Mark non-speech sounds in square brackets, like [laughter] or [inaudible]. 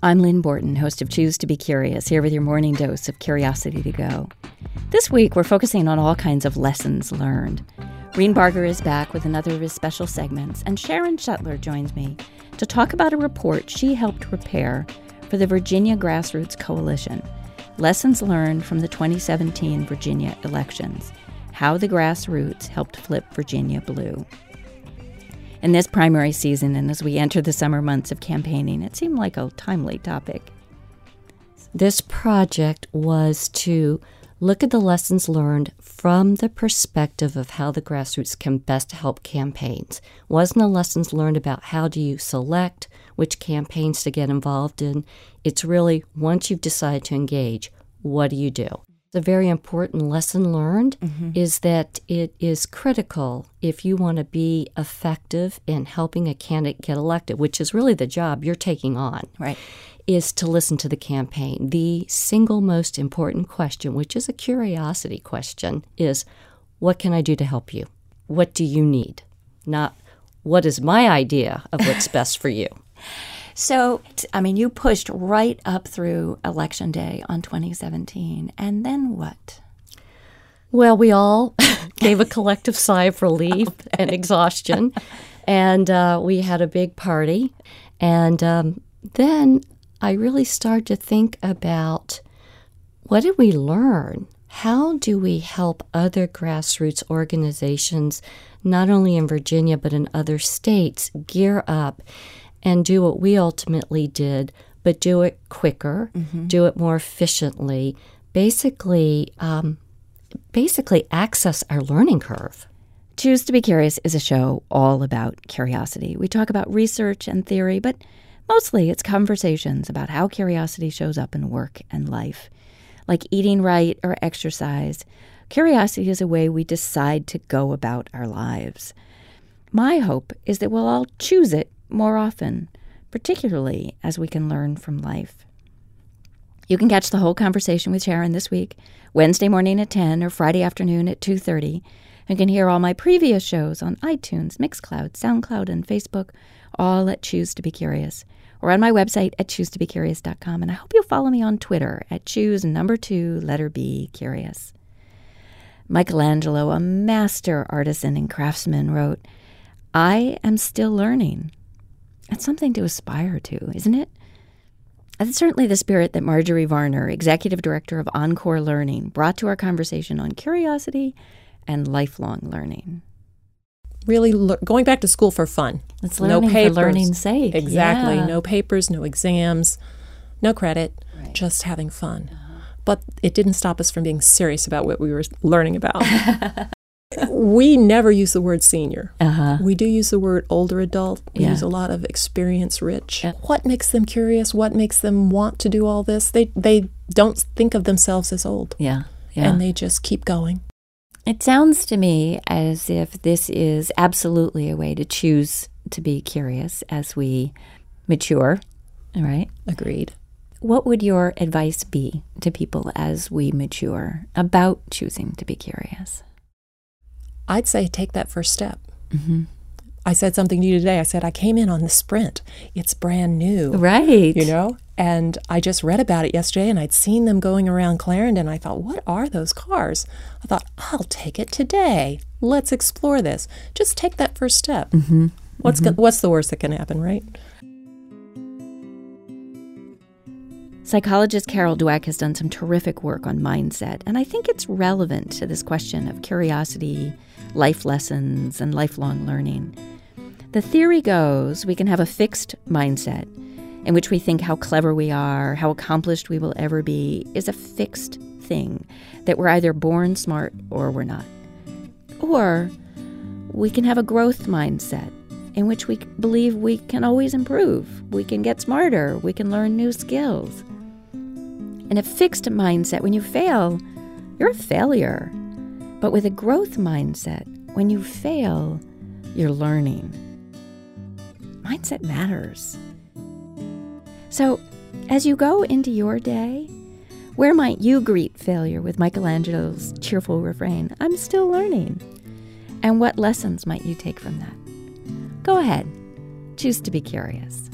I'm Lynn Borton, host of Choose to Be Curious, here with your morning dose of curiosity to go. This week, we're focusing on all kinds of lessons learned. Reen Barger is back with another of his special segments, and Sharon Shetler joins me to talk about a report she helped prepare for the Virginia Grassroots Coalition Lessons Learned from the 2017 Virginia Elections How the Grassroots Helped Flip Virginia Blue. In this primary season, and as we enter the summer months of campaigning, it seemed like a timely topic. This project was to look at the lessons learned from the perspective of how the grassroots can best help campaigns. Wasn't the lessons learned about how do you select which campaigns to get involved in. It's really once you've decided to engage, what do you do? The very important lesson learned mm-hmm. is that it is critical if you want to be effective in helping a candidate get elected, which is really the job you're taking on. Right. Is to listen to the campaign. The single most important question, which is a curiosity question, is what can I do to help you? What do you need? Not what is my idea of what's [laughs] best for you. So, I mean, you pushed right up through election day on 2017. And then what? Well, we all [laughs] gave a collective sigh of relief [laughs] and exhaustion. And uh, we had a big party. And um, then I really started to think about what did we learn? How do we help other grassroots organizations, not only in Virginia, but in other states, gear up and do what we ultimately did, but do it quicker, mm-hmm. do it more efficiently, basically, um, basically access our learning curve. Choose to be Curious is a show all about curiosity. We talk about research and theory, but mostly it's conversations about how curiosity shows up in work and life. Like eating right or exercise, curiosity is a way we decide to go about our lives. My hope is that we'll all choose it more often, particularly as we can learn from life. You can catch the whole conversation with Sharon this week, Wednesday morning at 10 or Friday afternoon at 2:30. You can hear all my previous shows on iTunes, Mixcloud, SoundCloud, and Facebook, all at Choose to Be Curious, or on my website at choosetobecurious.com. And I hope you'll follow me on Twitter at choose number two, letter B, curious. Michelangelo, a master artisan and craftsman, wrote, I am still learning. That's something to aspire to, isn't it? That's certainly the spirit that Marjorie Varner, Executive Director of Encore Learning, brought to our conversation on curiosity and lifelong learning. Really le- going back to school for fun. It's learning no papers. for learning's sake. Exactly. Yeah. No papers, no exams, no credit, right. just having fun. Uh-huh. But it didn't stop us from being serious about what we were learning about. [laughs] we never use the word senior. Uh-huh. We do use the word older adult. We yeah. use a lot of experience rich. Yeah. What makes them curious? What makes them want to do all this? They they don't think of themselves as old. Yeah. yeah. And they just keep going. It sounds to me as if this is absolutely a way to choose to be curious as we mature, right? Agreed. What would your advice be to people as we mature about choosing to be curious? I'd say take that first step. Mm-hmm. I said something to you today. I said, I came in on the sprint. It's brand new. Right. You know? And I just read about it yesterday and I'd seen them going around Clarendon. I thought, what are those cars? I thought, I'll take it today. Let's explore this. Just take that first step. Mm-hmm. What's, mm-hmm. Go- what's the worst that can happen, right? Psychologist Carol Dweck has done some terrific work on mindset, and I think it's relevant to this question of curiosity, life lessons, and lifelong learning. The theory goes we can have a fixed mindset in which we think how clever we are, how accomplished we will ever be, is a fixed thing, that we're either born smart or we're not. Or we can have a growth mindset in which we believe we can always improve, we can get smarter, we can learn new skills. In a fixed mindset, when you fail, you're a failure. But with a growth mindset, when you fail, you're learning. Mindset matters. So, as you go into your day, where might you greet failure with Michelangelo's cheerful refrain, I'm still learning? And what lessons might you take from that? Go ahead, choose to be curious.